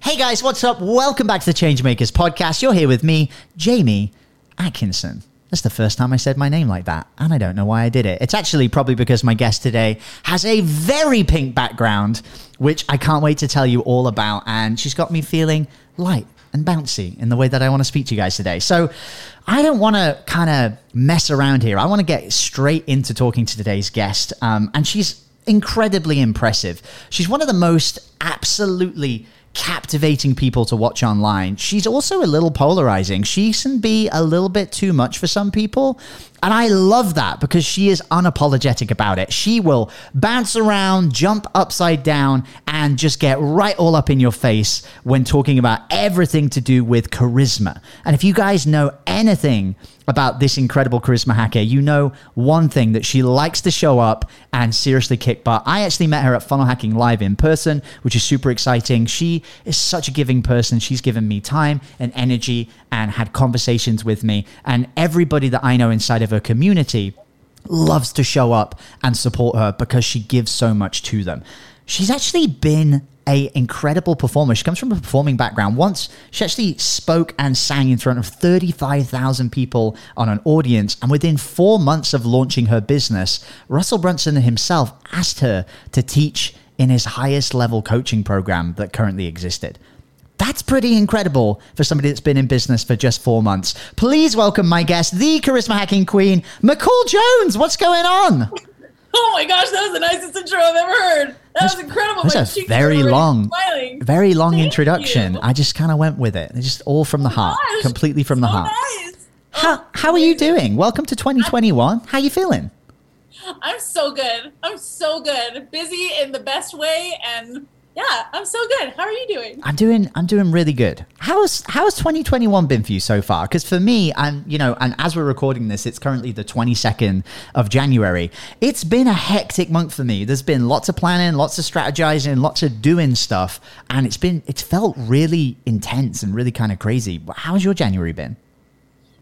Hey guys, what's up? Welcome back to the Changemakers podcast. You're here with me, Jamie Atkinson. That's the first time I said my name like that, and I don't know why I did it. It's actually probably because my guest today has a very pink background, which I can't wait to tell you all about, and she's got me feeling light and bouncy in the way that I want to speak to you guys today. So I don't want to kind of mess around here. I want to get straight into talking to today's guest, um, and she's incredibly impressive. She's one of the most absolutely captivating people to watch online. She's also a little polarizing. She can be a little bit too much for some people. And I love that because she is unapologetic about it. She will bounce around, jump upside down, and just get right all up in your face when talking about everything to do with charisma. And if you guys know anything about this incredible charisma hacker, you know one thing that she likes to show up and seriously kick butt. I actually met her at Funnel Hacking Live in person, which is super exciting. She is such a giving person. She's given me time and energy and had conversations with me. And everybody that I know inside of her community loves to show up and support her because she gives so much to them. She's actually been a incredible performer. She comes from a performing background. Once she actually spoke and sang in front of 35,000 people on an audience, and within four months of launching her business, Russell Brunson himself asked her to teach in his highest level coaching program that currently existed. That's pretty incredible for somebody that's been in business for just four months. Please welcome my guest, the charisma hacking queen, McCall Jones. What's going on? Oh my gosh, that was the nicest intro I've ever heard. That was incredible. That's a very long, smiling. very long Thank introduction. You. I just kind of went with it. It's just all from the oh heart, gosh, completely from so the heart. Nice. How oh, how are you doing? Welcome to 2021. How are you feeling? I'm so good. I'm so good. Busy in the best way and yeah, I'm so good. How are you doing? I'm doing I'm doing really good. How's how's 2021 been for you so far? Because for me, and you know, and as we're recording this, it's currently the 22nd of January. It's been a hectic month for me. There's been lots of planning, lots of strategizing, lots of doing stuff, and it's been it's felt really intense and really kind of crazy. How's your January been?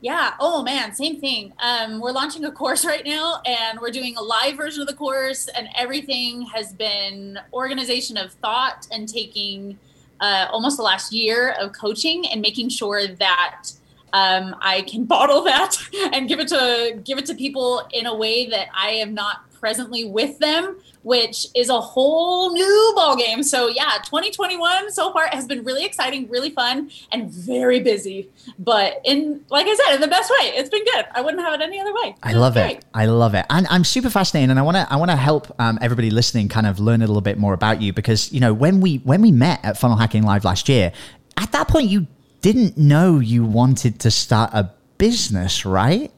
Yeah. Oh man, same thing. Um, we're launching a course right now, and we're doing a live version of the course, and everything has been organization of thought and taking uh, almost the last year of coaching and making sure that um, I can bottle that and give it to give it to people in a way that I am not presently with them, which is a whole new ball game. So yeah, 2021 so far has been really exciting, really fun, and very busy. But in like I said, in the best way. It's been good. I wouldn't have it any other way. I love it. I love it. And I'm super fascinated and I want to I want to help um, everybody listening kind of learn a little bit more about you because, you know, when we when we met at Funnel Hacking Live last year, at that point you didn't know you wanted to start a business, right?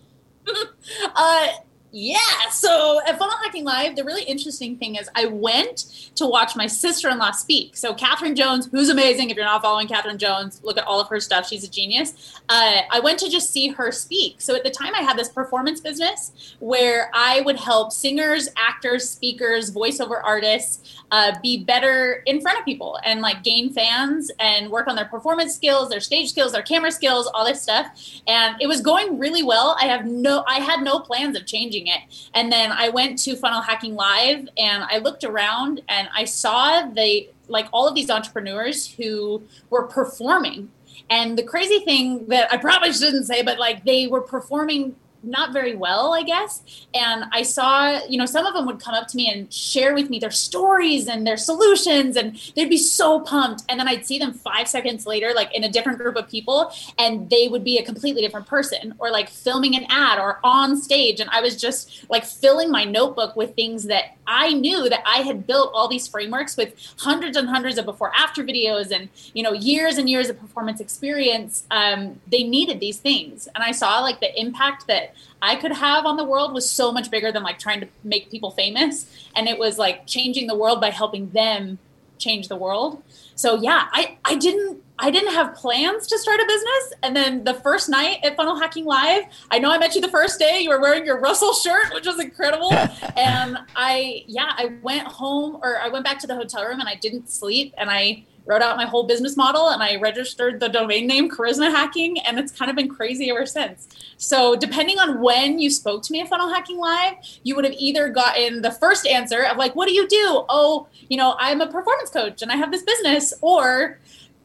uh yeah. So at Funnel Hacking Live, the really interesting thing is I went to watch my sister in law speak. So, Catherine Jones, who's amazing. If you're not following Catherine Jones, look at all of her stuff. She's a genius. Uh, I went to just see her speak. So, at the time, I had this performance business where I would help singers, actors, speakers, voiceover artists uh, be better in front of people and like gain fans and work on their performance skills, their stage skills, their camera skills, all this stuff. And it was going really well. I have no, I had no plans of changing it. And then I went to Funnel Hacking Live and I looked around and I saw the like all of these entrepreneurs who were performing. And the crazy thing that I probably shouldn't say, but like they were performing not very well, I guess. And I saw, you know, some of them would come up to me and share with me their stories and their solutions, and they'd be so pumped. And then I'd see them five seconds later, like in a different group of people, and they would be a completely different person, or like filming an ad or on stage. And I was just like filling my notebook with things that I knew that I had built all these frameworks with hundreds and hundreds of before after videos and, you know, years and years of performance experience. Um, they needed these things. And I saw like the impact that I could have on the world was so much bigger than like trying to make people famous. And it was like changing the world by helping them change the world. So yeah, I, I didn't I didn't have plans to start a business. And then the first night at Funnel Hacking Live, I know I met you the first day. You were wearing your Russell shirt, which was incredible. and I, yeah, I went home or I went back to the hotel room and I didn't sleep. And I wrote out my whole business model and I registered the domain name Charisma Hacking. And it's kind of been crazy ever since. So, depending on when you spoke to me at Funnel Hacking Live, you would have either gotten the first answer of like, what do you do? Oh, you know, I'm a performance coach and I have this business. Or,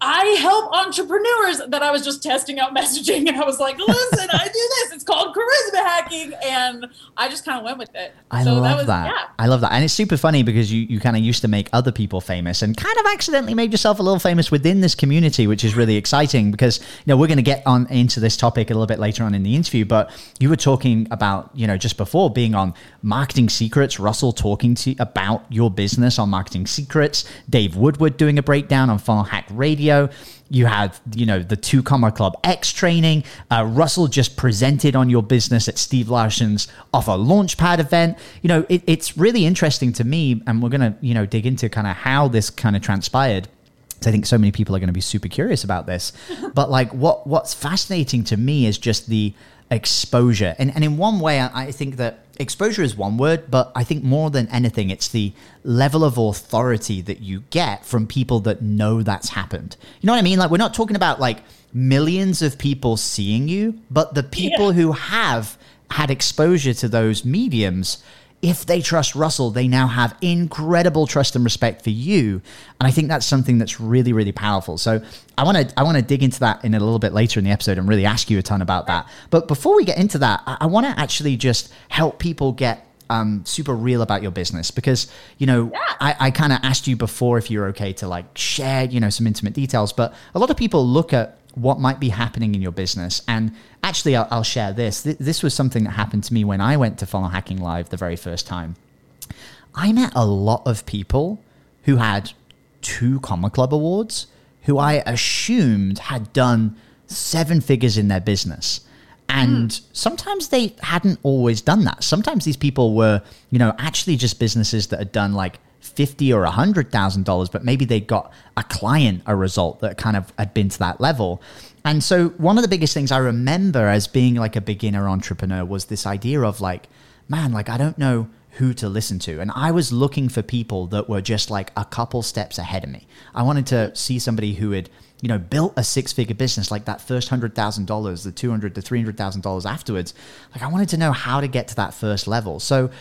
I help entrepreneurs that I was just testing out messaging and I was like, listen, I do this. It's called charisma hacking. And I just kind of went with it. I so love that, was, that. Yeah. I love that. And it's super funny because you, you kind of used to make other people famous and kind of accidentally made yourself a little famous within this community, which is really exciting because, you know, we're going to get on into this topic a little bit later on in the interview, but you were talking about, you know, just before being on Marketing Secrets, Russell talking to you about your business on Marketing Secrets, Dave Woodward doing a breakdown on Funnel Hack Radio video. You had, you know, the two comma club X training. Uh, Russell just presented on your business at Steve Larsen's Offer Launchpad event. You know, it, it's really interesting to me, and we're gonna, you know, dig into kind of how this kind of transpired. I think so many people are going to be super curious about this. but like, what what's fascinating to me is just the exposure, and and in one way, I, I think that exposure is one word, but I think more than anything, it's the level of authority that you get from people that know that's happened. You know what I mean? Like, we're not talking about like millions of people seeing you, but the people yeah. who have had exposure to those mediums if they trust Russell, they now have incredible trust and respect for you. And I think that's something that's really, really powerful. So I want to I want to dig into that in a little bit later in the episode and really ask you a ton about that. But before we get into that, I, I want to actually just help people get um, super real about your business because you know yeah. I, I kind of asked you before if you're okay to like share you know some intimate details, but a lot of people look at what might be happening in your business. And actually, I'll, I'll share this. This was something that happened to me when I went to Funnel Hacking Live the very first time. I met a lot of people who had two Comma Club awards who I assumed had done seven figures in their business. And mm. sometimes they hadn't always done that. Sometimes these people were, you know, actually just businesses that had done like fifty or a hundred thousand dollars, but maybe they got a client a result that kind of had been to that level. And so one of the biggest things I remember as being like a beginner entrepreneur was this idea of like, man, like I don't know who to listen to. And I was looking for people that were just like a couple steps ahead of me. I wanted to see somebody who had you know, built a six figure business like that first hundred thousand dollars, the two hundred to three hundred thousand dollars afterwards. Like I wanted to know how to get to that first level. So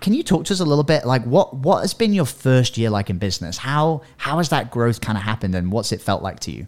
can you talk to us a little bit like what what has been your first year like in business? How how has that growth kind of happened and what's it felt like to you?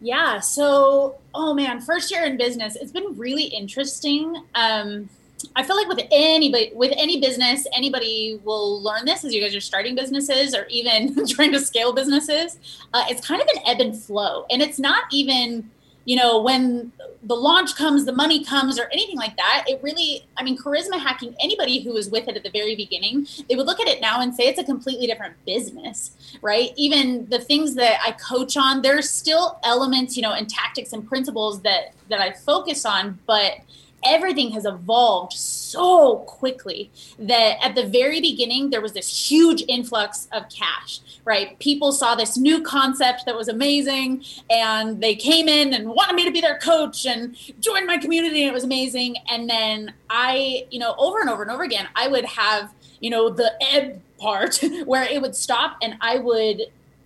Yeah, so oh man, first year in business, it's been really interesting. Um I feel like with anybody, with any business, anybody will learn this as you guys are starting businesses or even trying to scale businesses. Uh, it's kind of an ebb and flow, and it's not even, you know, when the launch comes, the money comes, or anything like that. It really, I mean, charisma hacking. Anybody who was with it at the very beginning, they would look at it now and say it's a completely different business, right? Even the things that I coach on, there's still elements, you know, and tactics and principles that that I focus on, but everything has evolved so quickly that at the very beginning there was this huge influx of cash right? People saw this new concept that was amazing and they came in and wanted me to be their coach and joined my community and it was amazing. And then i you know over and over and over again i would have you know the ebb part where it would stop and i would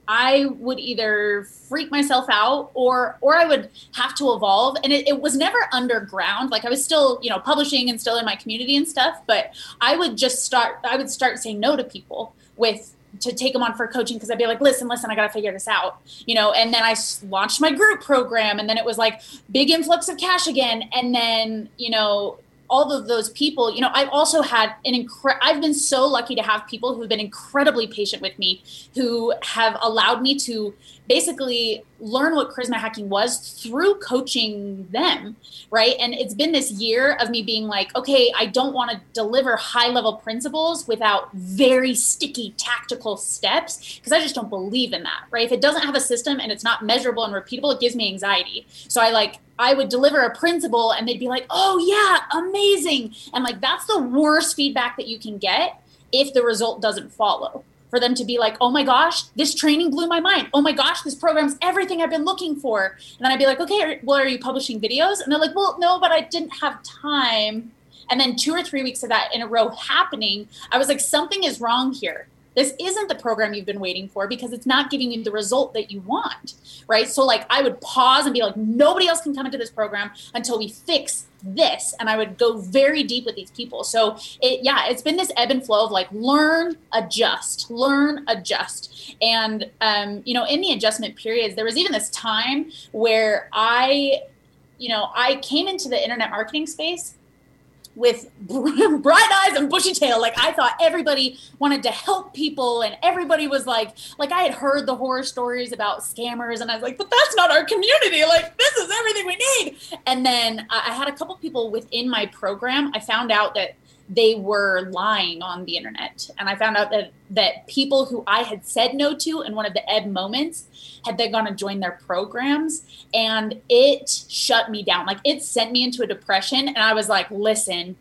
I would either freak myself out or or I would have to evolve. And it, it, was never underground. Like I was still, you know, publishing and still in my community and stuff, but I would just start I would start saying no to people with to take them on for coaching because I'd be like, listen, listen, I got to figure this out, you know. And then I launched my group program, and then it was like big influx of cash again, and then you know all of those people, you know, I've also had an incredible, I've been so lucky to have people who've been incredibly patient with me, who have allowed me to basically learn what charisma hacking was through coaching them, right? And it's been this year of me being like, okay, I don't want to deliver high level principles without very sticky tactical steps because I just don't believe in that, right? If it doesn't have a system and it's not measurable and repeatable, it gives me anxiety. So I like I would deliver a principle and they'd be like, oh, yeah, amazing. And like, that's the worst feedback that you can get if the result doesn't follow for them to be like, oh my gosh, this training blew my mind. Oh my gosh, this program's everything I've been looking for. And then I'd be like, okay, well, are you publishing videos? And they're like, well, no, but I didn't have time. And then two or three weeks of that in a row happening, I was like, something is wrong here. This isn't the program you've been waiting for because it's not giving you the result that you want. Right. So, like, I would pause and be like, nobody else can come into this program until we fix this and i would go very deep with these people so it yeah it's been this ebb and flow of like learn adjust learn adjust and um, you know in the adjustment periods there was even this time where i you know i came into the internet marketing space with bright eyes and bushy tail. Like I thought everybody wanted to help people and everybody was like, like I had heard the horror stories about scammers and I was like, but that's not our community. Like this is everything we need. And then I had a couple people within my program. I found out that they were lying on the internet and i found out that that people who i had said no to in one of the ebb moments had they gone to join their programs and it shut me down. Like it sent me into a depression and i was like listen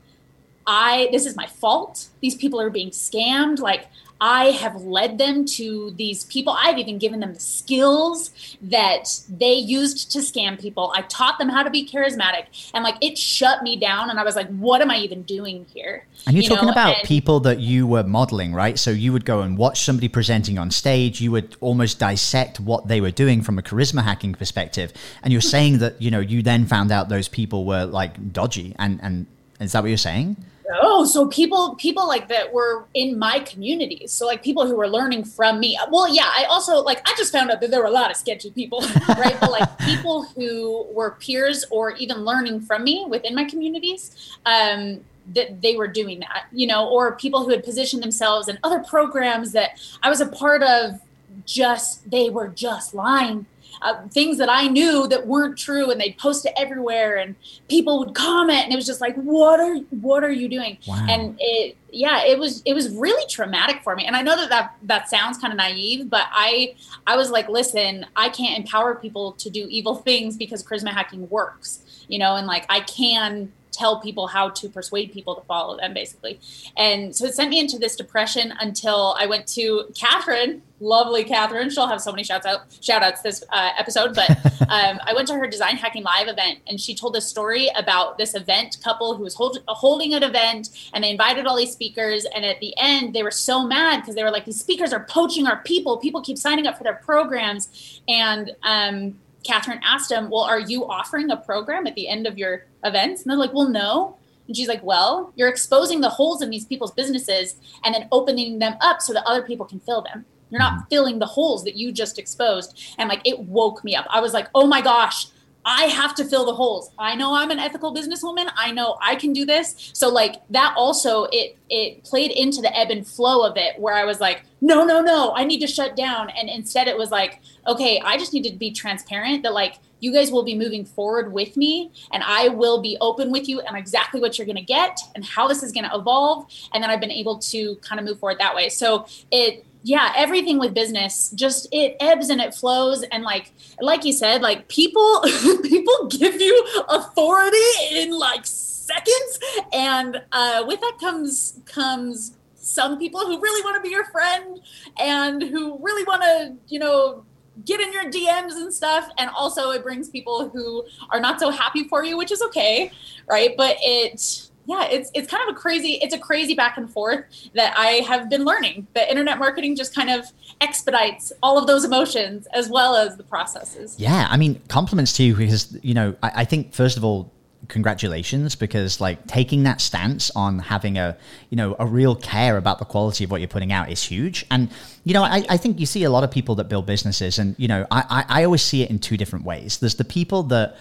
i this is my fault. These people are being scammed. Like I have led them to these people. I've even given them the skills that they used to scam people. I taught them how to be charismatic. And like it shut me down. And I was like, what am I even doing here? And you're you talking know? about and, people that you were modeling, right? So you would go and watch somebody presenting on stage. You would almost dissect what they were doing from a charisma hacking perspective. And you're saying that, you know, you then found out those people were like dodgy. And, and is that what you're saying? Oh so people people like that were in my communities so like people who were learning from me. Well yeah i also like i just found out that there were a lot of sketchy people right? But like people who were peers or even learning from me within my communities um that they were doing that you know or people who had positioned themselves in other programs that i was a part of just they were just lying uh, things that I knew that weren't true, and they'd post it everywhere, and people would comment, and it was just like, "What are what are you doing?" Wow. And it, yeah, it was it was really traumatic for me. And I know that that that sounds kind of naive, but I I was like, listen, I can't empower people to do evil things because charisma hacking works, you know, and like I can tell people how to persuade people to follow them basically. And so it sent me into this depression until i went to catherine lovely catherine. She'll have so many shouts out shout outs this uh, episode but um, i went to her design hacking live event and she told this story about this event couple who was hold, holding an event and they invited all these speakers and at the end they were so mad because they were like these speakers are poaching our people. People keep signing up for their programs. And um, Catherine asked him, Well, are you offering a program at the end of your events? And they're like, Well, no. And she's like, Well, you're exposing the holes in these people's businesses and then opening them up so that other people can fill them. You're not mm-hmm. filling the holes that you just exposed. And like, it woke me up. I was like, Oh my gosh, I have to fill the holes. I know I'm an ethical businesswoman. I know I can do this. So like that also it it played into the ebb and flow of it where I was like, no, no, no, I need to shut down. And instead it was like, okay, I just need to be transparent that like you guys will be moving forward with me and I will be open with you and exactly what you're going to get and how this is going to evolve. And then I've been able to kind of move forward that way. So it yeah everything with business just it ebbs and it flows and like like you said like people people give you authority in like seconds and uh, with that comes comes some people who really want to be your friend and who really want to you know get in your DMs and stuff. And also, it brings people who are not so happy for you, which is okay, right? But it yeah, it's it's kind of a crazy it's a crazy back and forth that I have been learning. That internet marketing just kind of expedites all of those emotions as well as the processes. Yeah, I mean, compliments to you because you know I, I think first of all congratulations because like taking that stance on having a you know a real care about the quality of what you're putting out is huge and you know I, I think you see a lot of people that build businesses and you know I, I, I always see it in two different ways there's the people that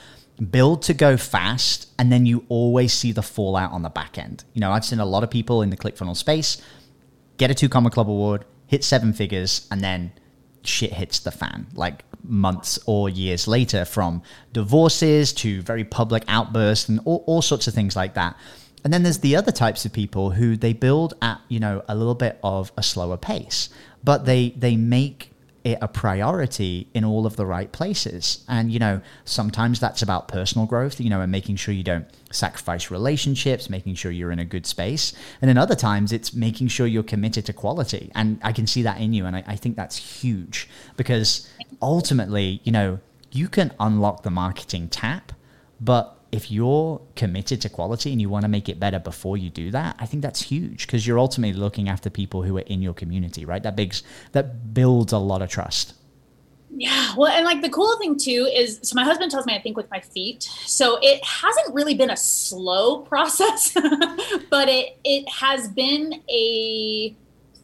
build to go fast and then you always see the fallout on the back end. You know, I've seen a lot of people in the ClickFunnels space get a two comma club award, hit seven figures, and then shit hits the fan like months or years later from divorces to very public outbursts and all, all sorts of things like that. And then there's the other types of people who they build at, you know, a little bit of a slower pace, but they they make it a priority in all of the right places. And, you know, sometimes that's about personal growth, you know, and making sure you don't sacrifice relationships, making sure you're in a good space. And then other times it's making sure you're committed to quality. And I can see that in you. And I, I think that's huge because ultimately, you know, you can unlock the marketing tap, but if you're committed to quality and you want to make it better before you do that, I think that's huge because you're ultimately looking after people who are in your community, right? That bigs that builds a lot of trust. Yeah, well, and like the cool thing too is, so my husband tells me I think with my feet. So it hasn't really been a slow process, but it it has been a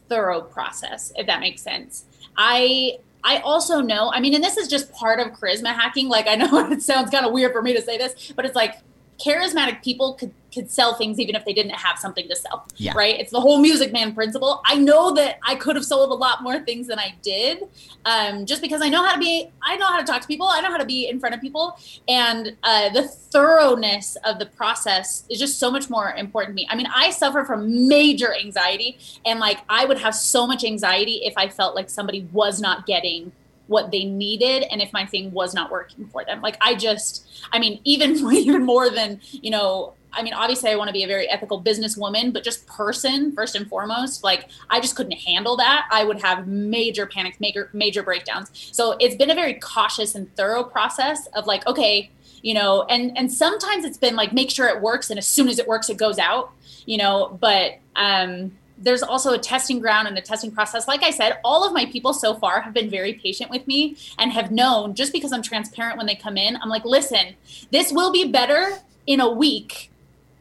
thorough process, if that makes sense. I I also know, I mean, and this is just part of charisma hacking. Like, I know it sounds kind of weird for me to say this, but it's like charismatic people could could sell things even if they didn't have something to sell. Yeah. Right. It's the whole music man principle. I know that I could have sold a lot more things than I did. Um, just because I know how to be, I know how to talk to people. I know how to be in front of people. And uh, the thoroughness of the process is just so much more important to me. I mean, I suffer from major anxiety and like I would have so much anxiety if I felt like somebody was not getting what they needed and if my thing was not working for them like i just i mean even even more than you know I mean, obviously, I want to be a very ethical businesswoman, but just person first and foremost, like I just couldn't handle that. I would have major panics, major major breakdowns. So it's been a very cautious and thorough process of like, okay, you know, and and sometimes it's been like make sure it works, and as soon as it works, it goes out, you know. But um, there's also a testing ground and a testing process. Like I said, all of my people so far have been very patient with me and have known just because I'm transparent when they come in. I'm like, listen, this will be better in a week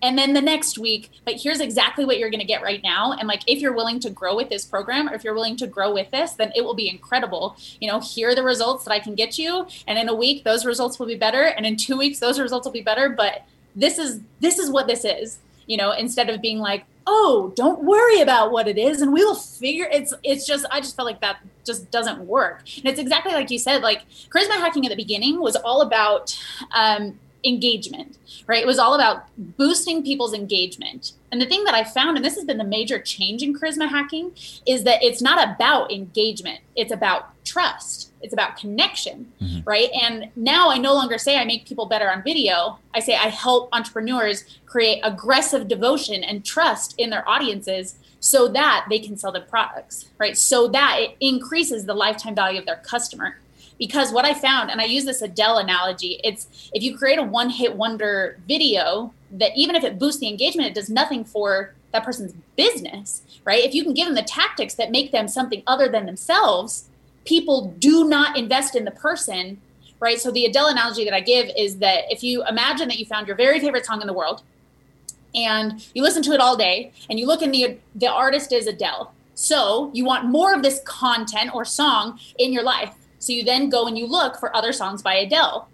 and then the next week but here's exactly what you're going to get right now and like if you're willing to grow with this program or if you're willing to grow with this then it will be incredible you know here are the results that i can get you and in a week those results will be better and in two weeks those results will be better but this is this is what this is you know instead of being like oh don't worry about what it is and we will figure it's it's just i just felt like that just doesn't work and it's exactly like you said like charisma hacking at the beginning was all about um, engagement, right? It was all about boosting people's engagement. And the thing that I found, and this has been the major change in charisma hacking, is that it's not about engagement, it's about trust, it's about connection, mm-hmm. right? And now I no longer say I make people better on video. I say I help entrepreneurs create aggressive devotion and trust in their audiences so that they can sell their products, right? So that it increases the lifetime value of their customer because what I found, and I use this Adele analogy, it's if you create a one hit wonder video that even if it boosts the engagement, it does nothing for that person's business, right? If you can give them the tactics that make them something other than themselves, people do not invest in the person, right? So the Adele analogy that I give is that if you imagine that you found your very favorite song in the world and you listen to it all day and you look in the the artist is Adele. So you want more of this content or song in your life so you then go and you look for other songs by Adele.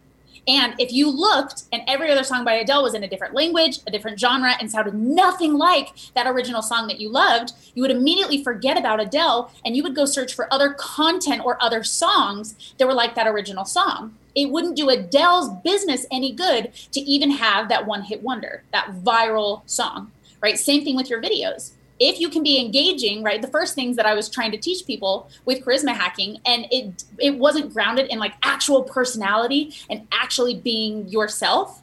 And if you looked and every other song by Adele was in a different language, a different genre, and sounded nothing like that original song that you loved, you would immediately forget about Adele and you would go search for other content or other songs that were like that original song. It wouldn't do Adele's business any good to even have that one hit wonder, that viral song, right? Same thing with your videos if you can be engaging right the first things that i was trying to teach people with charisma hacking and it it wasn't grounded in like actual personality and actually being yourself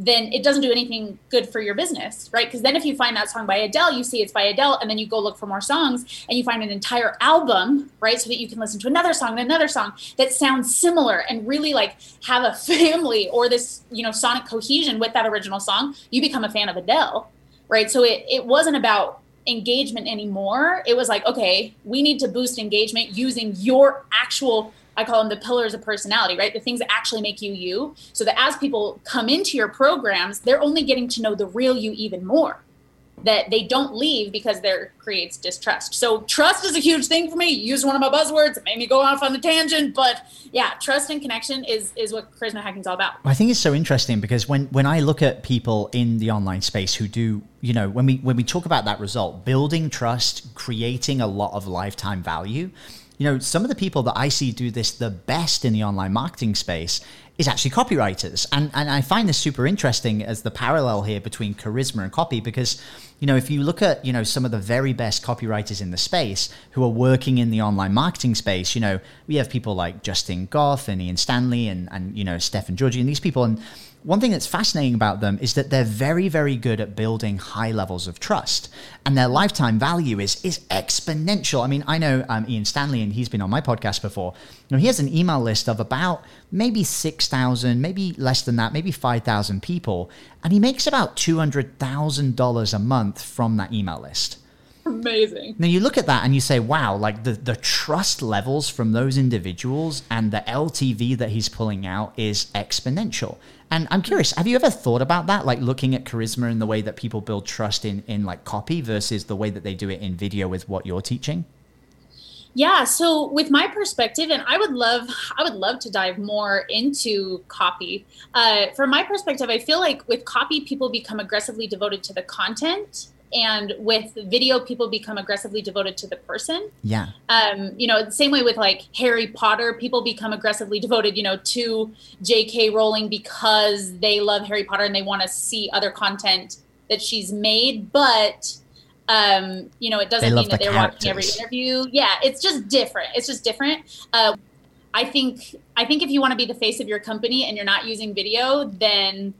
then it doesn't do anything good for your business right? Because then if you find that song by adele you see it's by adele and then you go look for more songs and you find an entire album right so that you can listen to another song and another song that sounds similar and really like have a family or this you know sonic cohesion with that original song you become a fan of adele right? So it, it wasn't about engagement anymore. It was like, okay, we need to boost engagement using your actual I call them the pillars of personality, right? The things that actually make you you. So that as people come into your programs, they're only getting to know the real you even more that they don't leave because there creates distrust. So trust is a huge thing for me. Use one of my buzzwords. It made me go off on the tangent, but yeah, trust and connection is is what charisma hacking is all about. I think it's so interesting because when when I look at people in the online space who do, you know, when we when we talk about that result, building trust, creating a lot of lifetime value, you know, some of the people that I see do this the best in the online marketing space is actually copywriters. And, and I find this super interesting as the parallel here between charisma and copy because, you know, if you look at, you know, some of the very best copywriters in the space who are working in the online marketing space, you know, we have people like Justin Goff and Ian Stanley and, and you know, Stefan Georgi and these people. And one thing that's fascinating about them is that they're very, very good at building high levels of trust, and their lifetime value is is exponential. I mean, I know um, Ian Stanley, and he's been on my podcast before. You know, he has an email list of about maybe six thousand, maybe less than that, maybe five thousand people, and he makes about two hundred thousand dollars a month from that email list. Amazing. Now you look at that and you say, wow, like the, the trust levels from those individuals and the LTV that he's pulling out is exponential. And I'm curious, have you ever thought about that? Like looking at charisma and the way that people build trust in, in like copy versus the way that they do it in video with what you're teaching? Yeah, so with my perspective, and I would love, I would love to dive more into copy. Uh, from my perspective, I feel like with copy, people become aggressively devoted to the content and with video people become aggressively devoted to the person. Yeah. Um you know the same way with like harry potter people become aggressively devoted you know to jk rowling because they love harry potter and they want to see other content that she's made but um you know it doesn't mean that the they're characters. watching every interview. Yeah it's just different it's just different. Uh i think i think if you want to be the face of your company and you're not using video then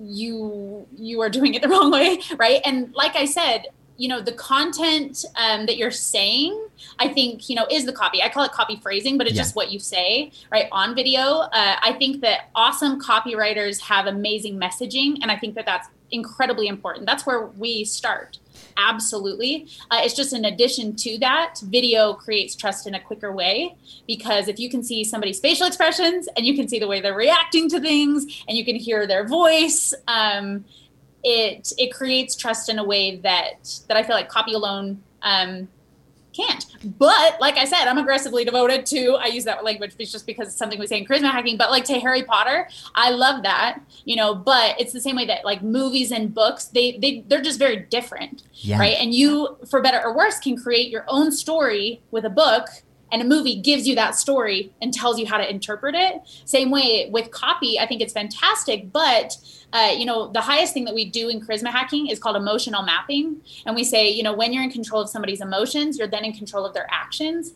you you are doing it the wrong way right? And like i said you know the content um, that you're saying i think you know is the copy. I call it copy phrasing but it's yeah. just what you say right on video. Uh, i think that awesome copywriters have amazing messaging and i think that that's incredibly important. That's where we start absolutely. Uh, it's just in addition to that, video creates trust in a quicker way because if you can see somebody's facial expressions and you can see the way they're reacting to things and you can hear their voice, um, it it creates trust in a way that that I feel like copy alone um, can't. But like I said, I'm aggressively devoted to, I use that language just because it's something we say in charisma hacking, but like to Harry Potter, I love that, you know, but it's the same way that like movies and books, they, they, they're just very different, yeah. right? And you, for better or worse, can create your own story with a book and a movie gives you that story and tells you how to interpret it. Same way with copy i think it's fantastic but uh, you know the highest thing that we do in charisma hacking is called emotional mapping. And we say you know when you're in control of somebody's emotions you're then in control of their actions.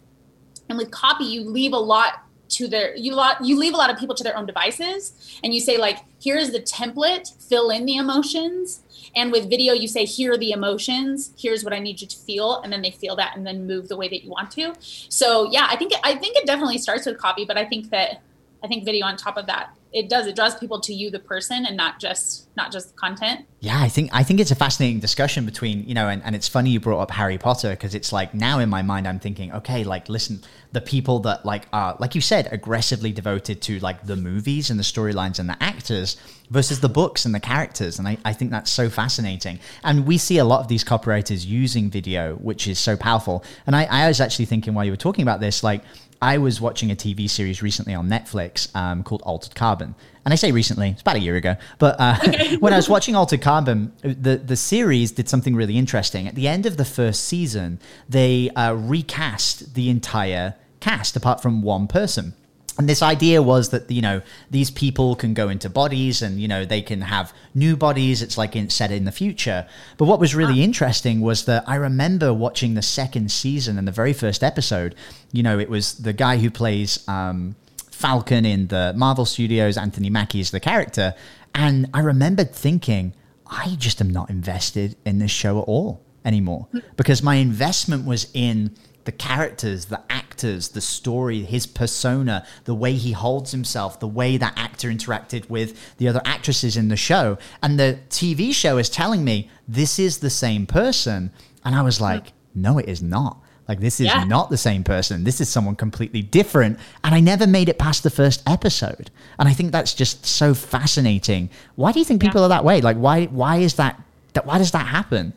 And with copy you leave a lot to their you lot you leave a lot of people to their own devices. And you say like here's the template fill in the emotions and with video, you say, here are the emotions. Here's what I need you to feel, and then they feel that, and then move the way that you want to. So yeah, I think I think it definitely starts with copy, but I think that I think video on top of that it does it draws people to you the person and not just not just content. Yeah i think i think it's a fascinating discussion between you know and, and it's funny you brought up harry potter because it's like now in my mind i'm thinking okay like listen the people that like are like you said aggressively devoted to like the movies and the storylines and the actors versus the books and the characters and I, I think that's so fascinating. And we see a lot of these copywriters using video which is so powerful. And i, I was actually thinking while you were talking about this like I was watching a TV series recently on Netflix um, called Altered Carbon. And I say recently, it's about a year ago. But uh, when I was watching Altered Carbon, the, the series did something really interesting. At the end of the first season, they uh, recast the entire cast apart from one person and this idea was that you know these people can go into bodies and you know they can have new bodies. It's like in, set in the future. But what was really interesting was that i remember watching the second season and the very first episode. You know it was the guy who plays um, falcon in the marvel studios anthony mackie is the character. And i remembered thinking i just am not invested in this show at all anymore. Hmm. because my investment was in the characters, the actors, the story, his persona, the way he holds himself, the way that actor interacted with the other actresses in the show. And the TV show is telling me this is the same person. And I was like, no, it is not. Like, this is yeah. not the same person. This is someone completely different. And I never made it past the first episode. And I think that's just so fascinating. Why do you think people yeah. are that way? Like, why, why is that, that, why does that happen?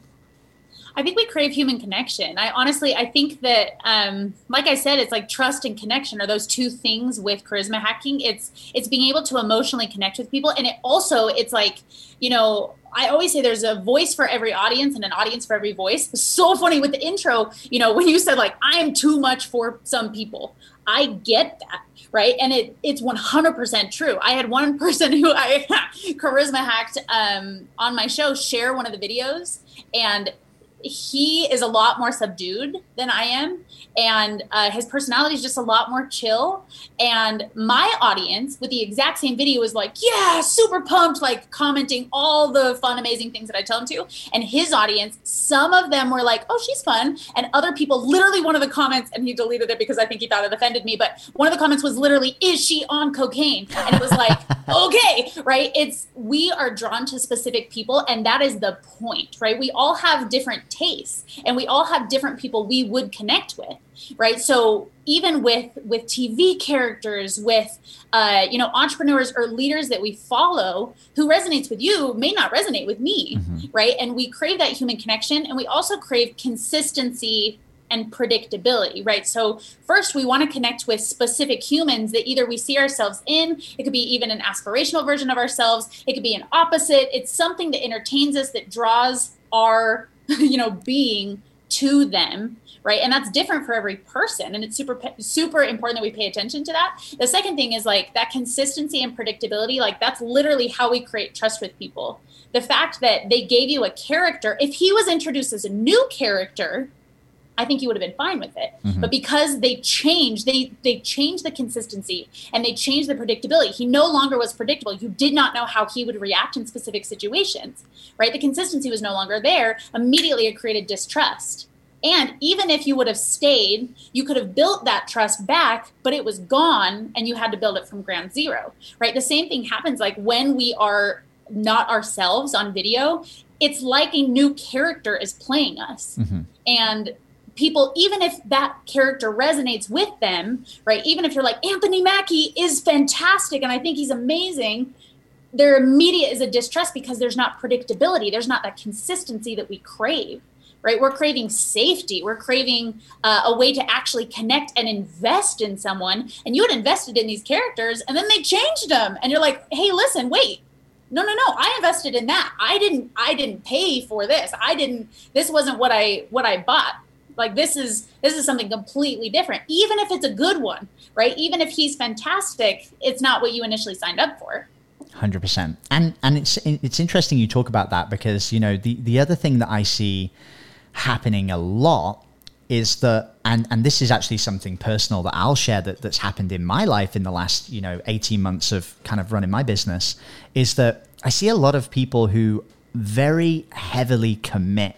I think we crave human connection. I honestly, I think that, um, like I said, it's like trust and connection are those two things with charisma hacking. It's it's being able to emotionally connect with people, and it also it's like, you know, I always say there's a voice for every audience and an audience for every voice. So funny with the intro, you know, when you said like I am too much for some people. I get that, right? And it it's 100% true. I had one person who I charisma hacked um, on my show share one of the videos, and he is a lot more subdued than I am, and uh, his personality is just a lot more chill. And my audience, with the exact same video, is like, "Yeah, super pumped!" Like commenting all the fun, amazing things that I tell him to. And his audience, some of them were like, "Oh, she's fun," and other people, literally, one of the comments, and he deleted it because I think he thought it offended me. But one of the comments was literally, "Is she on cocaine?" And it was like, "Okay, right." It's we are drawn to specific people, and that is the point, right? We all have different tastes, and we all have different people we would connect with right so even with with tv characters with uh, you know entrepreneurs or leaders that we follow who resonates with you may not resonate with me mm-hmm. right and we crave that human connection and we also crave consistency and predictability, right? So, first, we want to connect with specific humans that either we see ourselves in, it could be even an aspirational version of ourselves, it could be an opposite. It's something that entertains us, that draws our, you know, being to them right? And that's different for every person and it's super super important that we pay attention to that. The second thing is like that consistency and predictability like that's literally how we create trust with people. The fact that they gave you a character if he was introduced as a new character I think you would have been fine with it. Mm-hmm. But because they changed, they they changed the consistency and they changed the predictability. He no longer was predictable. You did not know how he would react in specific situations. Right? The consistency was no longer there. Immediately it created distrust. And even if you would have stayed, you could have built that trust back, but it was gone and you had to build it from ground zero, right? The same thing happens like when we are not ourselves on video, it's like a new character is playing us. Mm-hmm. And people, even if that character resonates with them, right? Even if you're like, Anthony Mackie is fantastic and I think he's amazing, their immediate is a distrust because there's not predictability, there's not that consistency that we crave right? We're craving safety. We're craving uh, a way to actually connect and invest in someone. And you had invested in these characters, and then they changed them, and you're like, hey, listen, wait. No, no, no. I invested in that. I didn't. I didn't pay for this. I didn't. This wasn't what I what I bought. Like this is this is something completely different. Even if it's a good one, right? Even if he's fantastic, it's not what you initially signed up for. Hundred percent. And and it's it's interesting you talk about that because you know the the other thing that I see happening a lot is that and and this is actually something personal that I'll share that that's happened in my life in the last you know 18 months of kind of running my business is that I see a lot of people who very heavily commit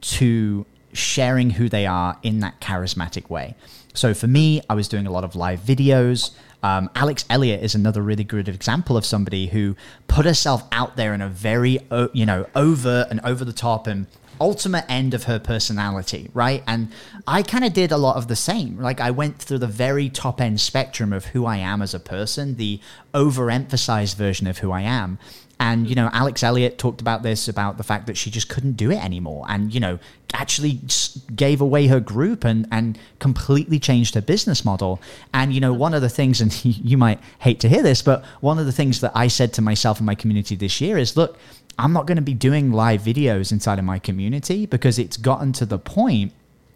to sharing who they are in that charismatic way. So for me, I was doing a lot of live videos. Um, Alex Elliott is another really good example of somebody who put herself out there in a very, you know, over and over the top and ultimate end of her personality, right? And I kind of did a lot of the same. Like I went through the very top end spectrum of who I am as a person, the overemphasized version of who I am. And, you know, Alex Elliott talked about this about the fact that she just couldn't do it anymore. And, you know, actually gave away her group and, and completely changed her business model. And, you know, one of the things, and you might hate to hear this, but one of the things that I said to myself and my community this year is look, I'm not going to be doing live videos inside of my community because it's gotten to the point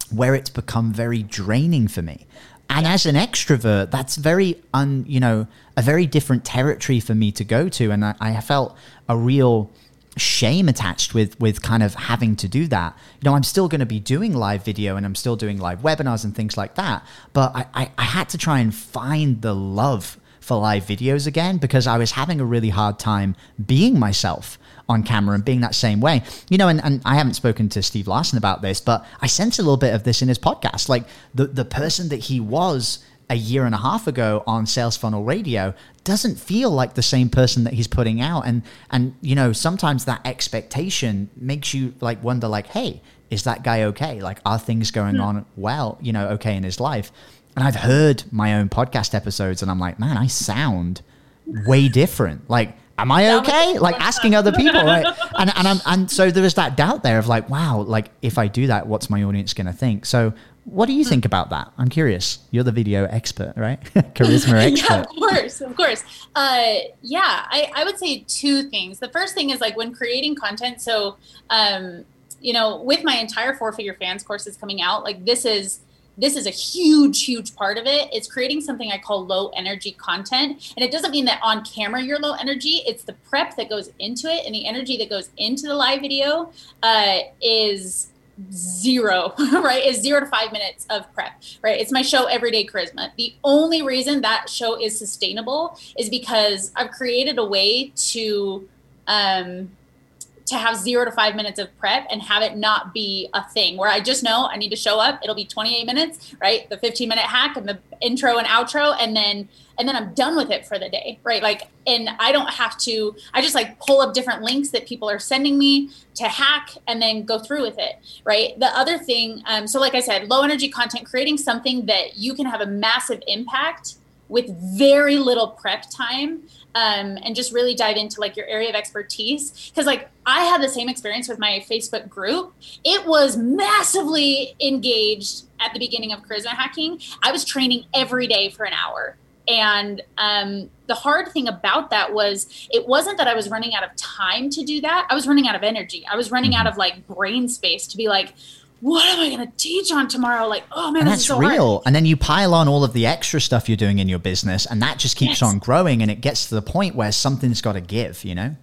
where it's become very draining for me. And as an extrovert, that's very un, you know, a very different territory for me to go to. And I, I felt a real shame attached with with kind of having to do that. You know, I'm still going to be doing live video and I'm still doing live webinars and things like that. But I, I, I had to try and find the love for live videos again because I was having a really hard time being myself on camera and being that same way. You know, and, and I haven't spoken to Steve Larsen about this, but I sense a little bit of this in his podcast. Like the, the person that he was a year and a half ago on Sales Funnel Radio doesn't feel like the same person that he's putting out. And and you know, sometimes that expectation makes you like wonder like, hey, is that guy okay? Like are things going hmm. on well, you know, okay in his life? And I've heard my own podcast episodes and I'm like, man, I sound way different. Like am I okay? Like asking other people, right? And and I'm and so there is that doubt there of like, wow, like if I do that, what's my audience going to think? So what do you think about that? I'm curious. You're the video expert, right? Charisma expert. yeah, of course, of course. Uh, yeah, I, I would say two things. The first thing is like when creating content. So, um, you know, with my entire four figure fans courses coming out, like this is this is a huge, huge part of it. It's creating something I call low energy content. And it doesn't mean that on camera you're low energy, it's the prep that goes into it and the energy that goes into the live video uh, is zero, right? Is zero to five minutes of prep, right? It's my show, Everyday Charisma. The only reason that show is sustainable is because I've created a way to, um, to have zero to five minutes of prep and have it not be a thing where I just know I need to show up. It'll be 28 minutes, right? The 15 minute hack and the intro and outro, and then and then I'm done with it for the day, right? Like, and I don't have to. I just like pull up different links that people are sending me to hack, and then go through with it, right? The other thing, um, so like I said, low energy content, creating something that you can have a massive impact with very little prep time um, and just really dive into like your area of expertise. Because like i had the same experience with my facebook group. It was massively engaged at the beginning of charisma hacking. I was training every day for an hour. And um, the hard thing about that was it wasn't that i was running out of time to do that. I was running out of energy. I was running out mm-hmm. of like brain space to be like what am I going to teach on tomorrow? Like, oh man, and that's so real. Hard. And then you pile on all of the extra stuff you're doing in your business, and that just keeps yes. on growing. And it gets to the point where something's got to give, you know?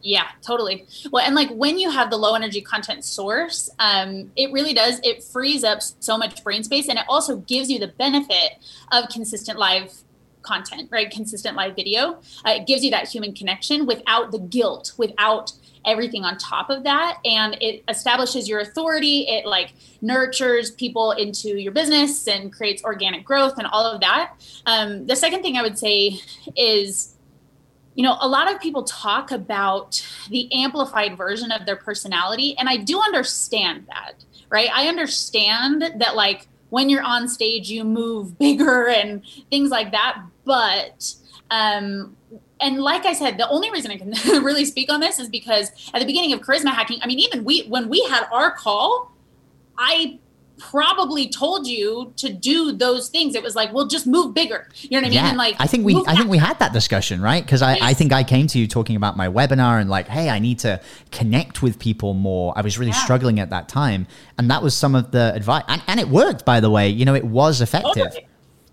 Yeah, totally. Well, and like when you have the low energy content source, um, it really does, it frees up so much brain space and it also gives you the benefit of consistent live content, right? Consistent live video. Uh, it gives you that human connection without the guilt, without everything on top of that. And it establishes your authority. It like nurtures people into your business and creates organic growth and all of that. Um, the second thing i would say is you know a lot of people talk about the amplified version of their personality and i do understand that right? I understand that like when you're on stage you move bigger and things like that. But um, and like I said, the only reason I can really speak on this is because at the beginning of charisma hacking, I mean, even we when we had our call, I probably told you to do those things. It was like, well, just move bigger. You know what I mean? Yeah, and like, I think we, I think we had that discussion, right? Because I, I think I came to you talking about my webinar and like, hey, I need to connect with people more. I was really yeah. struggling at that time, and that was some of the advice, and, and it worked, by the way. You know, it was effective. Totally.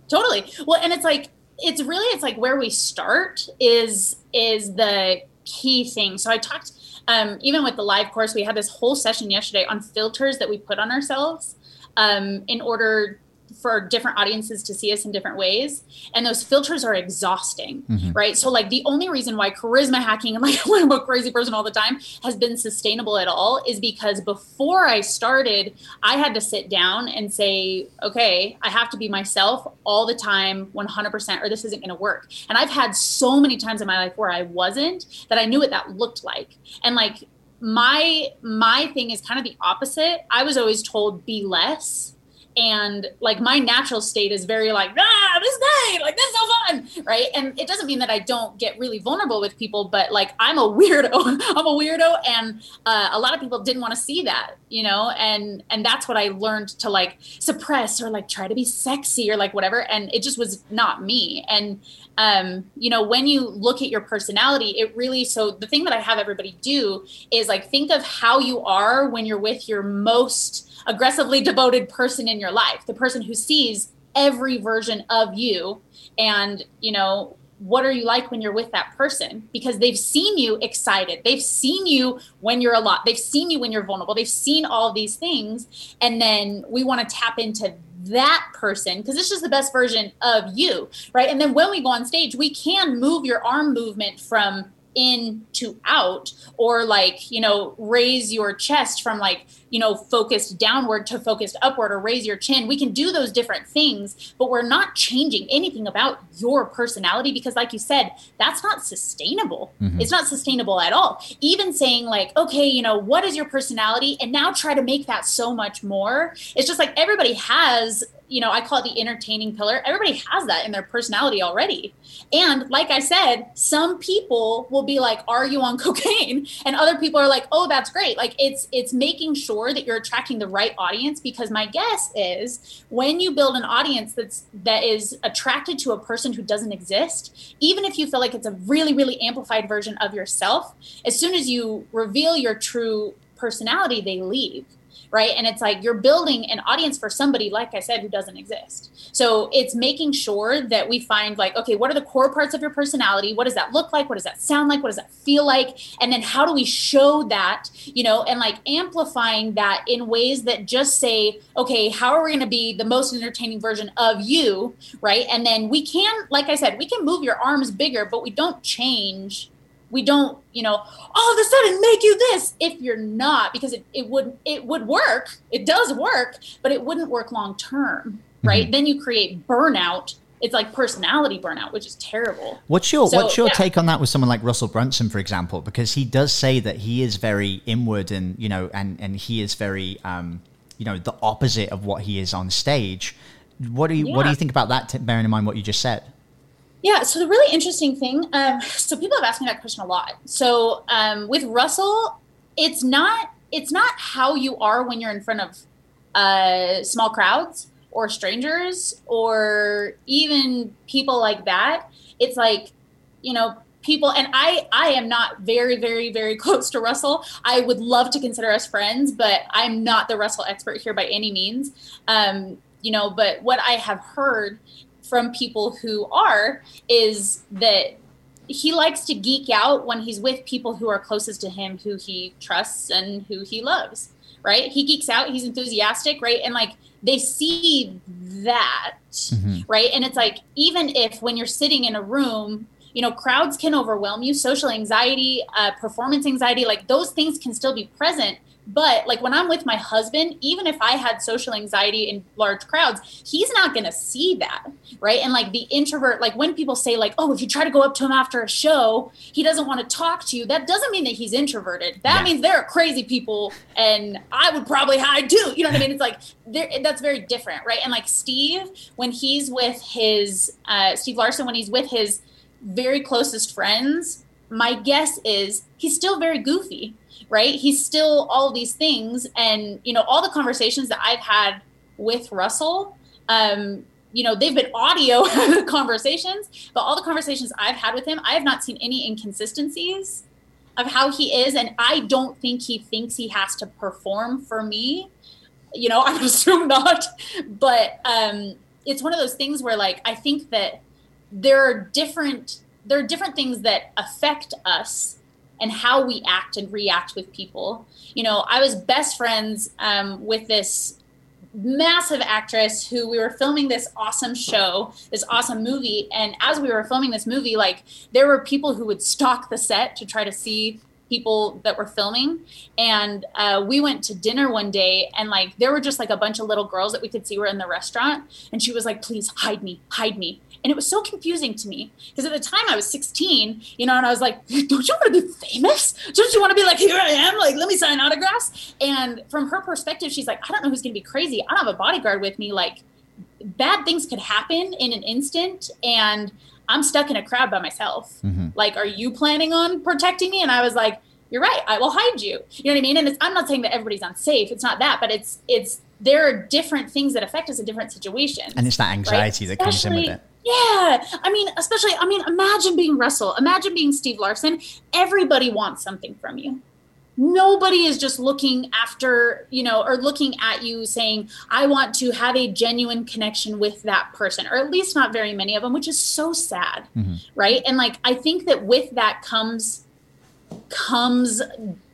totally. Well, and it's like it's really it's like where we start is is the key thing. So I talked um, even with the live course, we had this whole session yesterday on filters that we put on ourselves um, in order for different audiences to see us in different ways. And those filters are exhausting mm-hmm. right? So like the only reason why charisma hacking and like i'm a crazy person all the time has been sustainable at all is because before i started i had to sit down and say okay i have to be myself all the time 100% or this isn't going to work. And i've had so many times in my life where i wasn't that i knew what that looked like. And like my my thing is kind of the opposite. I was always told be less and like my natural state is very like ah this day like this is so fun right? And it doesn't mean that i don't get really vulnerable with people but like i'm a weirdo. I'm a weirdo and uh, a lot of people didn't want to see that you know? And and that's what i learned to like suppress or like try to be sexy or like whatever and it just was not me. And um you know when you look at your personality it really so the thing that i have everybody do is like think of how you are when you're with your most aggressively devoted person in your life, the person who sees every version of you and, you know, what are you like when you're with that person? Because they've seen you excited. They've seen you when you're a lot they've seen you when you're vulnerable. They've seen all these things. And then we want to tap into that person because it's just the best version of you right? And then when we go on stage we can move your arm movement from in to out or like you know raise your chest from like you know focused downward to focused upward or raise your chin. We can do those different things but we're not changing anything about your personality because like you said that's not sustainable. Mm-hmm. it's not sustainable at all. Even saying like okay you know what is your personality? and now try to make that so much more. It's just like everybody has you know, I call it the entertaining pillar. Everybody has that in their personality already. And like I said, some people will be like, "Are you on cocaine?" and other people are like, "Oh, that's great." Like it's it's making sure that you're attracting the right audience because my guess is when you build an audience that's that is attracted to a person who doesn't exist, even if you feel like it's a really really amplified version of yourself, as soon as you reveal your true personality, they leave right? And it's like you're building an audience for somebody, like I said, who doesn't exist. So it's making sure that we find like, okay, what are the core parts of your personality? What does that look like? What does that sound like? What does that feel like? And then how do we show that, you know, and like amplifying that in ways that just say, okay, how are we going to be the most entertaining version of you, right? And then we can, like I said, we can move your arms bigger, but we don't change we don't you know all of a sudden make you this. If you're not because it, it would it would work it does work but it wouldn't work long term right? Mm-hmm. then you create burnout. It's like personality burnout which is terrible. What's your so, what's your yeah. take on that with someone like russell brunson for example? Because he does say that he is very inward and you know and and he is very um you know the opposite of what he is on stage. What do you yeah. what do you think about that bearing in mind what you just said yeah, so the really interesting thing, um, so people have asked me that question a lot. So um, with Russell, it's not it's not how you are when you're in front of uh, small crowds or strangers or even people like that. It's like you know people and i i am not very very very close to russell i would love to consider us friends but i'm not the russell expert here by any means um you know but what i have heard from people who are is that he likes to geek out when he's with people who are closest to him, who he trusts and who he loves, right? He geeks out, he's enthusiastic, right? And like they see that, mm-hmm. right? And it's like, even if when you're sitting in a room, you know, crowds can overwhelm you, social anxiety, uh, performance anxiety, like those things can still be present but like when I'm with my husband, even if I had social anxiety in large crowds, he's not going to see that. Right. And like the introvert, like when people say, like, oh, if you try to go up to him after a show, he doesn't want to talk to you, that doesn't mean that he's introverted. That yeah. means there are crazy people and I would probably hide too. You know what I mean? It's like that's very different. Right. And like Steve, when he's with his, uh, Steve Larsen, when he's with his very closest friends, my guess is he's still very goofy right? He's still all these things. And, you know, all the conversations that I've had with Russell, um, you know, they've been audio conversations, but all the conversations I've had with him, I have not seen any inconsistencies of how he is. And I don't think he thinks he has to perform for me. You know, I assume not. But um, it's one of those things where, like, I think that there are different there are different things that affect us and how we act and react with people. You know, I was best friends um, with this massive actress who we were filming this awesome show, this awesome movie. And as we were filming this movie, like there were people who would stalk the set to try to see people that were filming. And uh, we went to dinner one day, and like there were just like a bunch of little girls that we could see were in the restaurant. And she was like, please hide me, hide me. And it was so confusing to me because at the time I was 16, you know, and I was like, don't you want to be famous? Don't you want to be like, here I am, like, let me sign autographs? And from her perspective, she's like, I don't know who's going to be crazy. I don't have a bodyguard with me. Like, bad things could happen in an instant. And I'm stuck in a crowd by myself. Mm-hmm. Like, are you planning on protecting me? And I was like, you're right. I will hide you. You know what I mean? And I'm not saying that everybody's unsafe. It's not that, but it's, it's, there are different things that affect us in different situations. And it's that anxiety right? that comes in with it. Yeah. I mean, especially, I mean, imagine being Russell, imagine being Steve Larsen. Everybody wants something from you. Nobody is just looking after, you know, or looking at you saying, I want to have a genuine connection with that person, or at least not very many of them, which is so sad. Mm-hmm. Right. And like, I think that with that comes, comes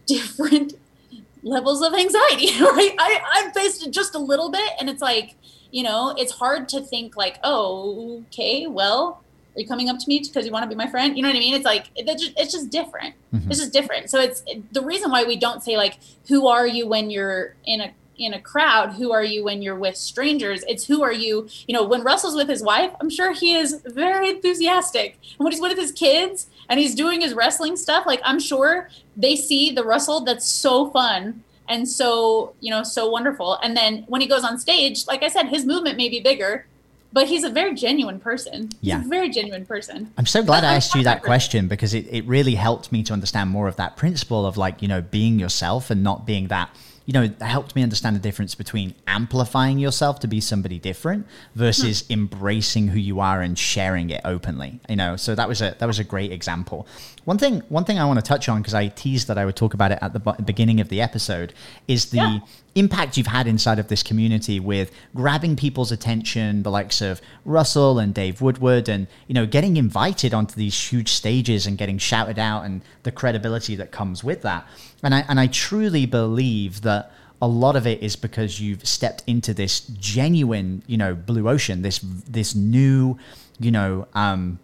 different levels of anxiety, right? I, I've faced it just a little bit, and it's like, you know, it's hard to think like, oh, okay, well, are you coming up to me because you want to be my friend? You know what I mean? It's like it's just, it's just different. Mm-hmm. It's just different. So it's the reason why we don't say like, who are you when you're in a in a crowd who are you when you're with strangers it's who are you you know when russell's with his wife i'm sure he is very enthusiastic and when he's with his kids and he's doing his wrestling stuff like i'm sure they see the russell that's so fun and so you know so wonderful and then when he goes on stage like i said his movement may be bigger but he's a very genuine person. He's yeah. a very genuine person. I'm so glad I asked you that question because it, it really helped me to understand more of that principle of like, you know, being yourself and not being that, you know, it helped me understand the difference between amplifying yourself to be somebody different versus hmm. embracing who you are and sharing it openly. You know, so that was a that was a great example. One thing one thing I want to touch on because I teased that I would talk about it at the beginning of the episode is the yeah. impact you've had inside of this community with grabbing people's attention, the likes of Russell and Dave Woodward, and you know, getting invited onto these huge stages and getting shouted out and the credibility that comes with that. And I and I truly believe that a lot of it is because you've stepped into this genuine, you know, blue ocean, this this new, you know, um,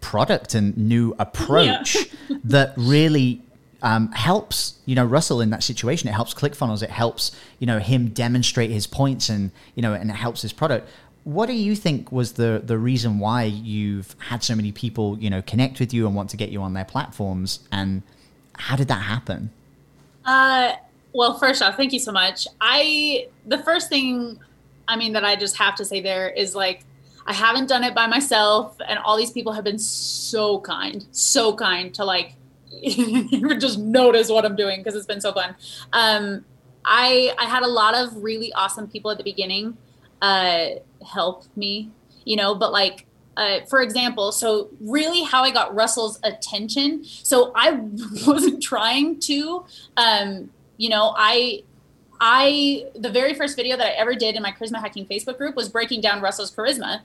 product and new approach yeah. that really um, helps you know Russell in that situation. It helps ClickFunnels. It helps you know him demonstrate his points and you know and it helps his product. What do you think was the the reason why you've had so many people you know connect with you and want to get you on their platforms and how did that happen? Uh, well, first off, thank you so much. I the first thing, I mean, that I just have to say there is like I haven't done it by myself, and all these people have been so kind, so kind to like just notice what I'm doing because it's been so fun. Um, I I had a lot of really awesome people at the beginning uh, help me, you know, but like uh, for example, so really how I got Russell's attention. So I wasn't trying to, um, you know, I, I, the very first video that I ever did in my charisma hacking Facebook group was breaking down Russell's charisma,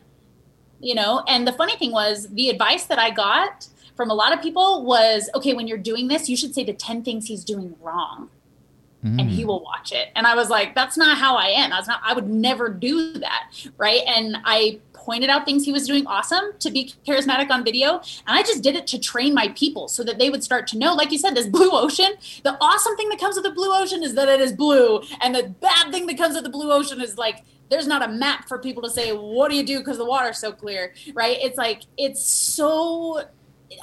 you know, and the funny thing was the advice that I got from a lot of people was, okay, when you're doing this, you should say the 10 things he's doing wrong. Mm. and he mm. will watch it. And I was like, that's not how I am. That's not, I would never do that. Right. And I pointed out things he was doing awesome to be charismatic on video. And I just did it to train my people so that they would start to know, like you said, this blue ocean. The awesome thing that comes with the blue ocean is that it is blue. And the bad thing that comes with the blue ocean is like, there's not a map for people to say, what do you do? Because the water's so clear, right? It's like, it's so,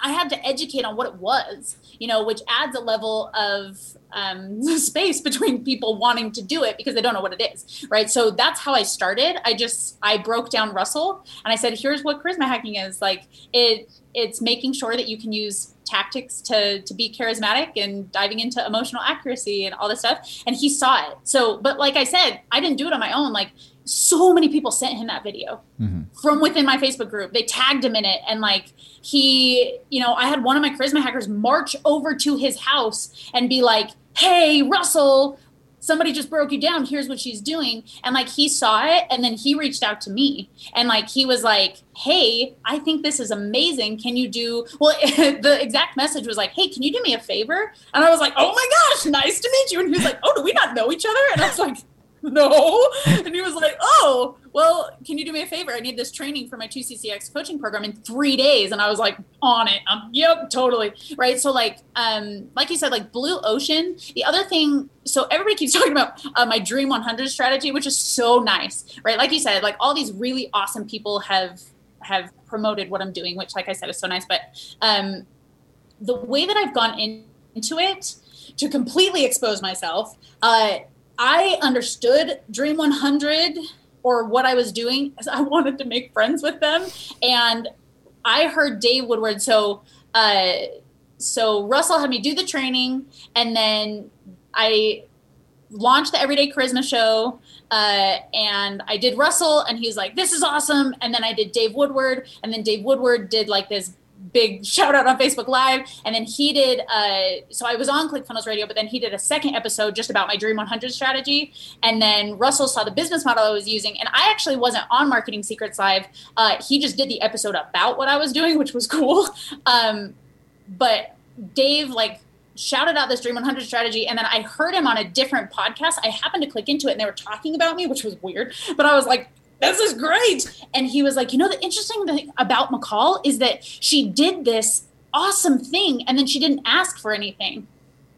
I had to educate on what it was, you know, which adds a level of um, space between people wanting to do it because they don't know what it is, right? So that's how I started. I just I broke down Russell and I said, here's what charisma hacking is. Like it it's making sure that you can use tactics to to be charismatic and diving into emotional accuracy and all this stuff. And he saw it. So, but like I said, I didn't do it on my own. Like so many people sent him that video mm-hmm. from within my Facebook group. They tagged him in it. And like he, you know, I had one of my charisma hackers march over to his house and be like, hey, Russell, somebody just broke you down. Here's what she's doing. And like he saw it and then he reached out to me and like he was like, hey, I think this is amazing. Can you do, well, the exact message was like, hey, can you do me a favor? And I was like, oh my gosh, nice to meet you. And he was like, oh, do we not know each other? And I was like, no. And he was like, oh, well, can you do me a favor? I need this training for my 2CCX coaching program in three days. And I was like, on it. Um, yep, totally. Right. So like, um, like you said, like blue ocean. The other thing, so everybody keeps talking about uh, my dream 100 strategy, which is so nice, right? Like you said, like all these really awesome people have, have promoted what I'm doing, which like I said, is so nice. But, um, the way that I've gone in, into it to completely expose myself, uh, I understood Dream 100 or what I was doing I wanted to make friends with them. And I heard Dave Woodward. So, uh, so Russell had me do the training and then I launched the Everyday Charisma show. Uh, and I did Russell and he was like, this is awesome. And then I did Dave Woodward and then Dave Woodward did like this big shout out on Facebook Live. And then he did, uh, so I was on ClickFunnels Radio, but then he did a second episode just about my Dream 100 strategy. And then Russell saw the business model I was using. And I actually wasn't on Marketing Secrets Live. Uh, he just did the episode about what I was doing, which was cool. Um, but Dave, like, shouted out this Dream 100 strategy. And then I heard him on a different podcast. I happened to click into it and they were talking about me, which was weird. But I was like, this is great. And he was like, you know, the interesting thing about McCall is that she did this awesome thing and then she didn't ask for anything.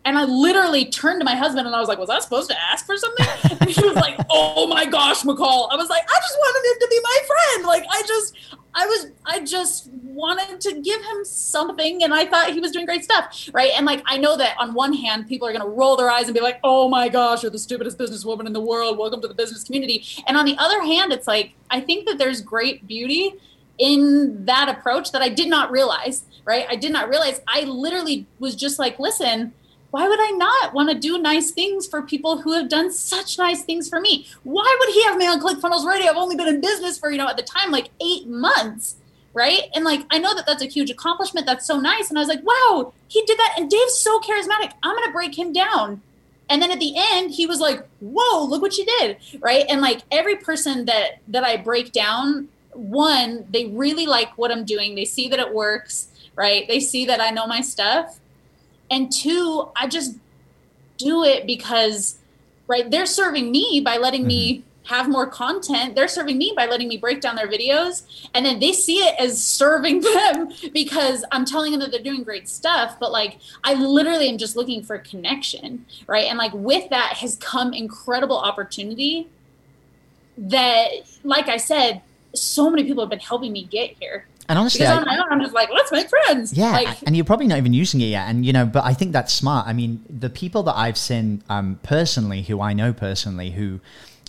And I literally turned to my husband and I was like, was I supposed to ask for something? And he was like, oh my gosh, McCall. I was like, I just wanted him to be my friend. Like, I just, I was, I just wanted to give him something and I thought he was doing great stuff. Right. And like, I know that on one hand, people are going to roll their eyes and be like, oh my gosh, you're the stupidest businesswoman in the world. Welcome to the business community. And on the other hand, it's like, I think that there's great beauty in that approach that I did not realize. Right. I did not realize I literally was just like, listen, why would I not want to do nice things for people who have done such nice things for me? Why would he have me on ClickFunnels Radio? I've only been in business for, you know, at the time, like eight months. Right. And like, I know that that's a huge accomplishment. That's so nice. And I was like, wow, he did that. And Dave's so charismatic. I'm going to break him down. And then at the end, he was like, whoa, look what you did. Right. And like every person that, that I break down, one, they really like what I'm doing. They see that it works. Right. They see that I know my stuff and two i just do it because right they're serving me by letting mm-hmm. me have more content. They're serving me by letting me break down their videos. And then they see it as serving them because i'm telling them that they're doing great stuff. But like i literally am just looking for connection right? And like with that has come incredible opportunity that like i said so many people have been helping me get here and honestly, because on my own, I'm just like, let's make friends. Yeah, like, and you're probably not even using it yet. And you know, but I think that's smart. I mean, the people that I've seen um, personally, who I know personally, who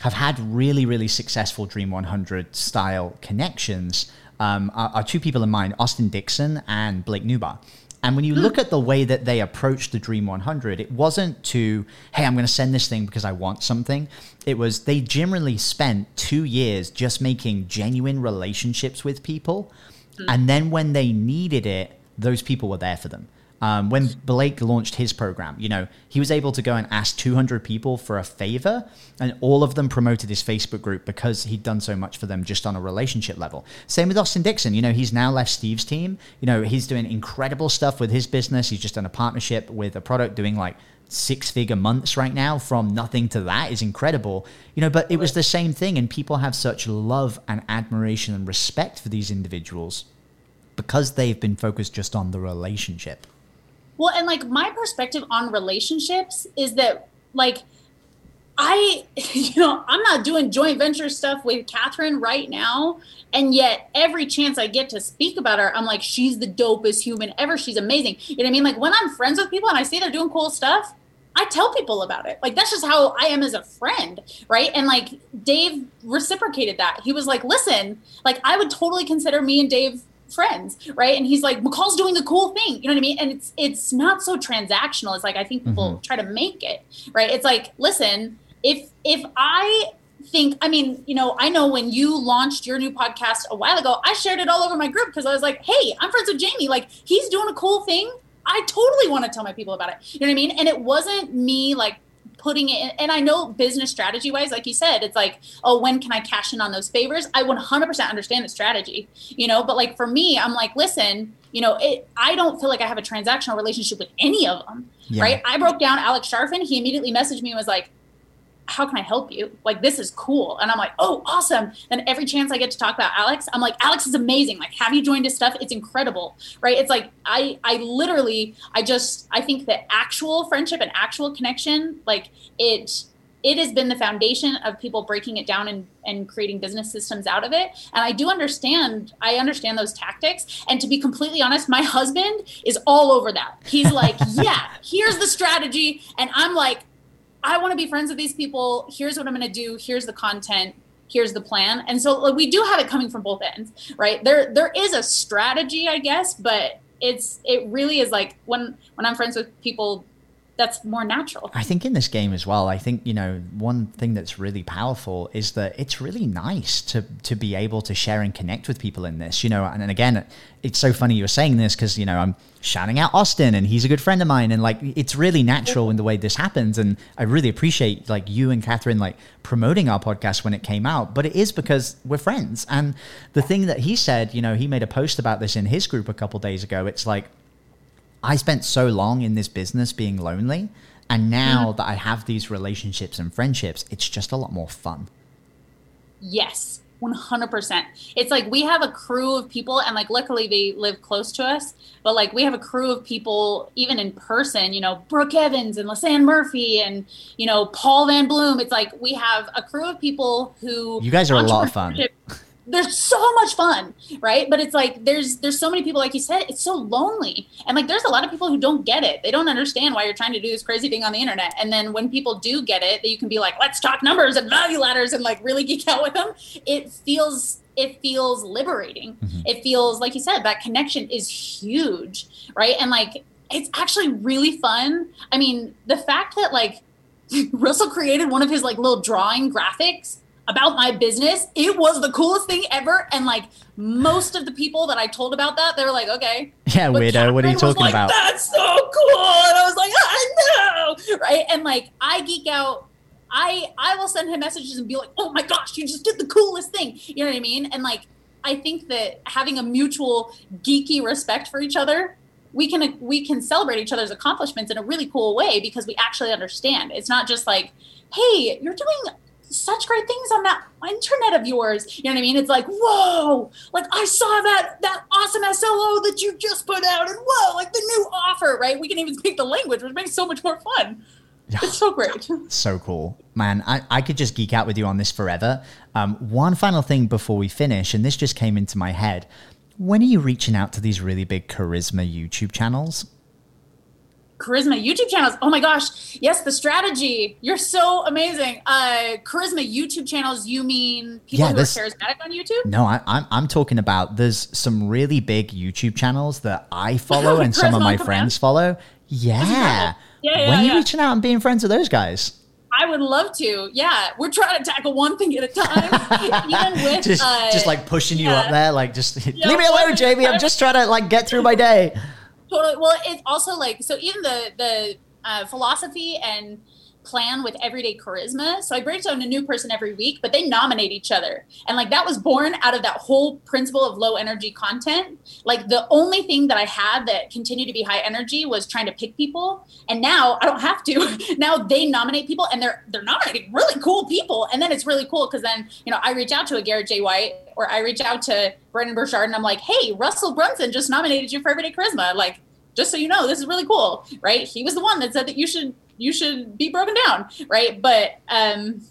have had really, really successful Dream 100 style connections, um, are, are, two people in mind: Austin Dixon and Blake Nubar. And when you look at the way that they approached the Dream 100, it wasn't to, hey, I'm going to send this thing because I want something. It was they generally spent two years just making genuine relationships with people Mm. And then when they needed it, those people were there for them. Um, when Blake launched his program, you know, he was able to go and ask 200 people for a favor, and all of them promoted his Facebook group because he'd done so much for them just on a relationship level. Same with Austin Dixon. You know, he's now left Steve's team. You know, he's doing incredible stuff with his business. He's just done a partnership with a product doing like six figure months right now from nothing to that is incredible you know but it was the same thing and people have such love and admiration and respect for these individuals because they've been focused just on the relationship well and like my perspective on relationships is that like I, you know, I'm not doing joint venture stuff with Catherine right now. And yet, every chance I get to speak about her, I'm like, she's the dopest human ever. She's amazing. You know what I mean? Like, when I'm friends with people and I see they're doing cool stuff, I tell people about it. Like, that's just how I am as a friend. Right. And like, Dave reciprocated that. He was like, listen, like, I would totally consider me and Dave friends right and he's like mccall's doing the cool thing you know what i mean and it's it's not so transactional it's like i think people mm-hmm. try to make it right it's like listen if if I think i mean you know i know when you launched your new podcast a while ago i shared it all over my group because i was like hey i'm friends with jamie like he's doing a cool thing i totally want to tell my people about it. You know what i mean? And it wasn't me like putting it in, and i know business strategy wise like you said it's like oh when can i cash in on those favors? I 100% understand the strategy you know? But like for me i'm like listen you know it i don't feel like i have a transactional relationship with any of them yeah. right? I broke down alex charfen he immediately messaged me and was like how can I help you? Like, this is cool. And I'm like, oh, awesome. And every chance I get to talk about Alex, I'm like, Alex is amazing. Like, have you joined his stuff? It's incredible. Right. It's like, I, I literally, I just, I think that actual friendship and actual connection, like it, it has been the foundation of people breaking it down and, and creating business systems out of it. And I do understand, I understand those tactics. And to be completely honest, my husband is all over that. He's like, yeah, here's the strategy. And I'm like, I want to be friends with these people. Here's what I'm going to do. Here's the content. Here's the plan. And so like, we do have it coming from both ends, right? There there is a strategy, I guess, but it's it really is like when when I'm friends with people that's more natural. I think in this game as well, I think, you know, one thing that's really powerful is that it's really nice to to be able to share and connect with people in this, you know, and, and again, it's so funny you're saying this because, you know, I'm shouting out Austin and he's a good friend of mine and like it's really natural in the way this happens and I really appreciate like you and Catherine like promoting our podcast when it came out, but it is because we're friends. And the thing that he said, you know, he made a post about this in his group a couple days ago. It's like I spent so long in this business being lonely. And now mm. that I have these relationships and friendships, it's just a lot more fun. Yes, 100%. It's like we have a crew of people, and like luckily they live close to us, but like we have a crew of people, even in person, you know, Brooke Evans and Lisanne Murphy and, you know, Paul Van Bloom. It's like we have a crew of people who. You guys are a lot of fun they're so much fun right? But it's like there's there's so many people like you said it's so lonely. And like there's a lot of people who don't get it. They don't understand why you're trying to do this crazy thing on the internet. And then when people do get it that you can be like let's talk numbers and value ladders and like really geek out with them it feels it feels liberating. Mm-hmm. it feels like you said that connection is huge right? And like it's actually really fun. I mean, the fact that like Russell created one of his like little drawing graphics about my business, it was the coolest thing ever. And like most of the people that I told about that, they were like, okay. Yeah, But weirdo. What are you talking like, about? That's so cool. And I was like, I know. Right. And like I geek out. I I will send him messages and be like, oh my gosh, you just did the coolest thing. You know what I mean? And like I think that having a mutual geeky respect for each other, we can we can celebrate each other's accomplishments in a really cool way because we actually understand. It's not just like, hey, you're doing such great things on that internet of yours. You know what I mean? It's like, whoa, like I saw that that awesome SLO that you just put out, and whoa, like the new offer, right? We can even speak the language, which makes so much more fun. It's so great. So cool. Man, I, I could just geek out with you on this forever. Um, one final thing before we finish, and this just came into my head. When are you reaching out to these really big charisma YouTube channels? Charisma YouTube channels. Oh my gosh. Yes, the strategy. You're so amazing. Uh Charisma YouTube channels, you mean people Yeah, who this- are charismatic on YouTube? No, I, I'm, I'm talking about there's some really big YouTube channels that I follow and some of my friends follow. Yeah. Yeah, yeah, when are you yeah. reaching out and being friends with those guys? I would love to. Yeah. We're trying to tackle one thing at a time. Even with Just, uh, just like pushing you yeah. up there, like just leave me alone, Jamie. I'm just trying to like get through my day. Totally. Well it's also like so even the the uh, philosophy and plan with everyday charisma so i bring on a new person every week but they nominate each other. And like that was born out of that whole principle of low energy content. Like the only thing that i had that continued to be high energy was trying to pick people. And now i don't have to. Now they nominate people and they're they're nominating really cool people. And then it's really cool because then you know i reach out to a garrett j. White or i reach out to brendon burchard and i'm like hey russell brunson just nominated you for everyday charisma. Like just so you know this is really cool right? He was the one that said that you should you should be broken down right? But um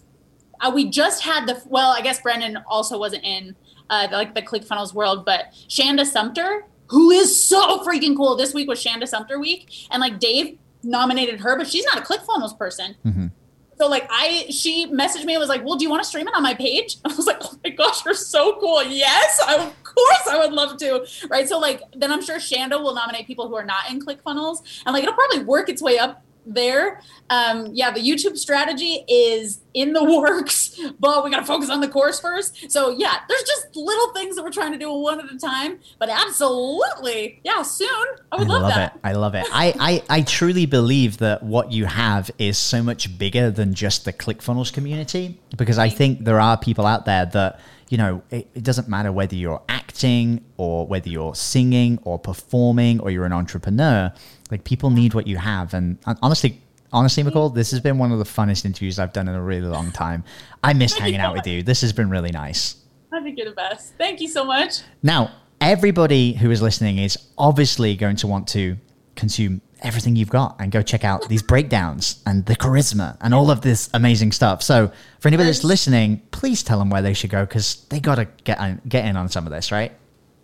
uh, we just had the well i guess brendon also wasn't in uh the, like the clickfunnels world but shanda sumpter who is so freaking cool. This week was shanda sumpter week and like dave nominated her but she's not a clickfunnels person. Mhm. So like I she messaged me and was like, Well, do you want to stream it on my page? I was like, Oh my gosh, you're so cool. Yes, I, of course I would love to. Right. So like then I'm sure Shanda will nominate people who are not in ClickFunnels. And like it'll probably work its way up there. Um, yeah, the YouTube strategy is in the works, but we gotta focus on the course first. So yeah, there's just little things that we're trying to do one at a time. But absolutely, yeah, soon. I would I love, love that. it. I love it. I, I, I truly believe that what you have is so much bigger than just the ClickFunnels community because I think there are people out there that, you know, it, it doesn't matter whether you're acting or whether you're singing or performing or you're an entrepreneur, like people need what you have. And honestly, honestly, McCall, this has been one of the funnest interviews I've done in a really long time. I miss hanging out with you. This has been really nice. I think you're the best. Thank you so much. Now, everybody who is listening is obviously going to want to consume everything you've got and go check out these breakdowns and the charisma and all of this amazing stuff. So, for anybody that's listening, please tell them where they should go because they got to get on, get in on some of this, right?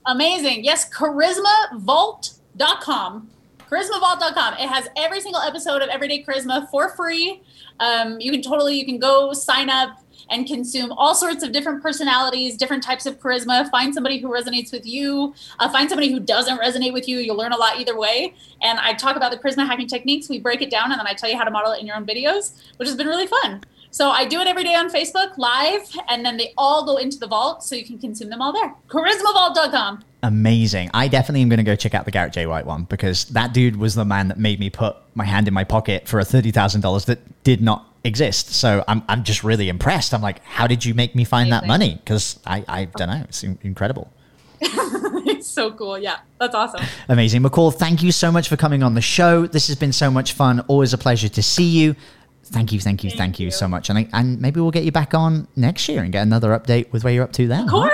Amazing. Yes, charismavault.com. Charismavault.com. It has every single episode of Everyday Charisma for free. Um, you can totally, you can go sign up and consume all sorts of different personalities, different types of charisma. Find somebody who resonates with you. Uh, find somebody who doesn't resonate with you. You'll learn a lot either way. And I talk about the charisma hacking techniques. We break it down and then I tell you how to model it in your own videos, which has been really fun. So I do it every day on Facebook live, and then they all go into the vault, so you can consume them all there. CharismaVault.com. Amazing. I definitely am going to go check out the Garrett J. White one because that dude was the man that made me put my hand in my pocket for a $30,000 that did not exist. So I'm, I'm just really impressed. I'm like, how did you make me find that money? Because I, I don't know. It's incredible. it's so cool. Yeah, that's awesome. Amazing. McCall, thank you so much for coming on the show. This has been so much fun. Always a pleasure to see you. Thank you, thank you, thank, Thank you. you. so much. And, I, and maybe we'll get you back on next year and get another update with where you're up to then. Of huh?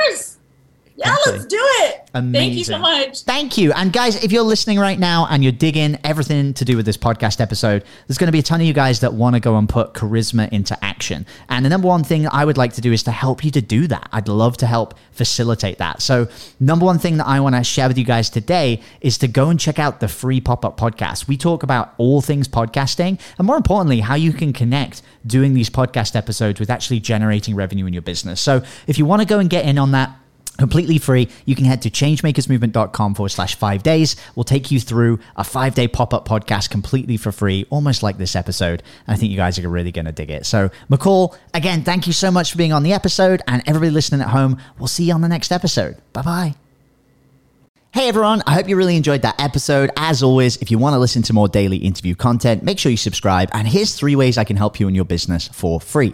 Yeah, let's do it. Thank you so much. Thank you. And guys, if you're listening right now and you're digging everything to do with this podcast episode, there's going to be a ton of you guys that want to go and put charisma into action. And the number one thing I would like to do is to help you to do that. I'd love to help facilitate that. So, number one thing that I want to share with you guys today is to go and check out the free pop up podcast. We talk about all things podcasting and more importantly, how you can connect doing these podcast episodes with actually generating revenue in your business. So, if you want to go and get in on that, completely free. You can head to changemakersmovement.com forward slash five days. We'll take you through a five day pop up podcast completely for free, almost like this episode. And I think you guys are really going to dig it. So, McCall, again, thank you so much for being on the episode. And everybody listening at home, we'll see you on the next episode. Bye bye. Hey everyone, I hope you really enjoyed that episode. As always, if you want to listen to more daily interview content, make sure you subscribe. And here's three ways I can help you in your business for free.